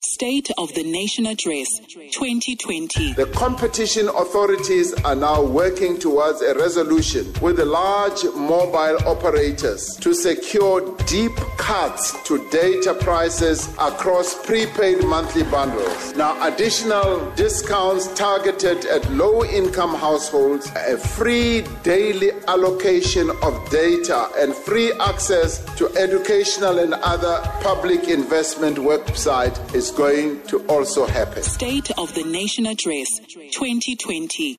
State of the Nation Address 2020. The competition authorities are now working towards a resolution with the large mobile operators to secure deep cuts to data prices across prepaid monthly bundles. Now, additional discounts targeted at low income households, a free daily allocation of data, and free access to educational and other public investment website is going to also happen. State of the Nation Address 2020.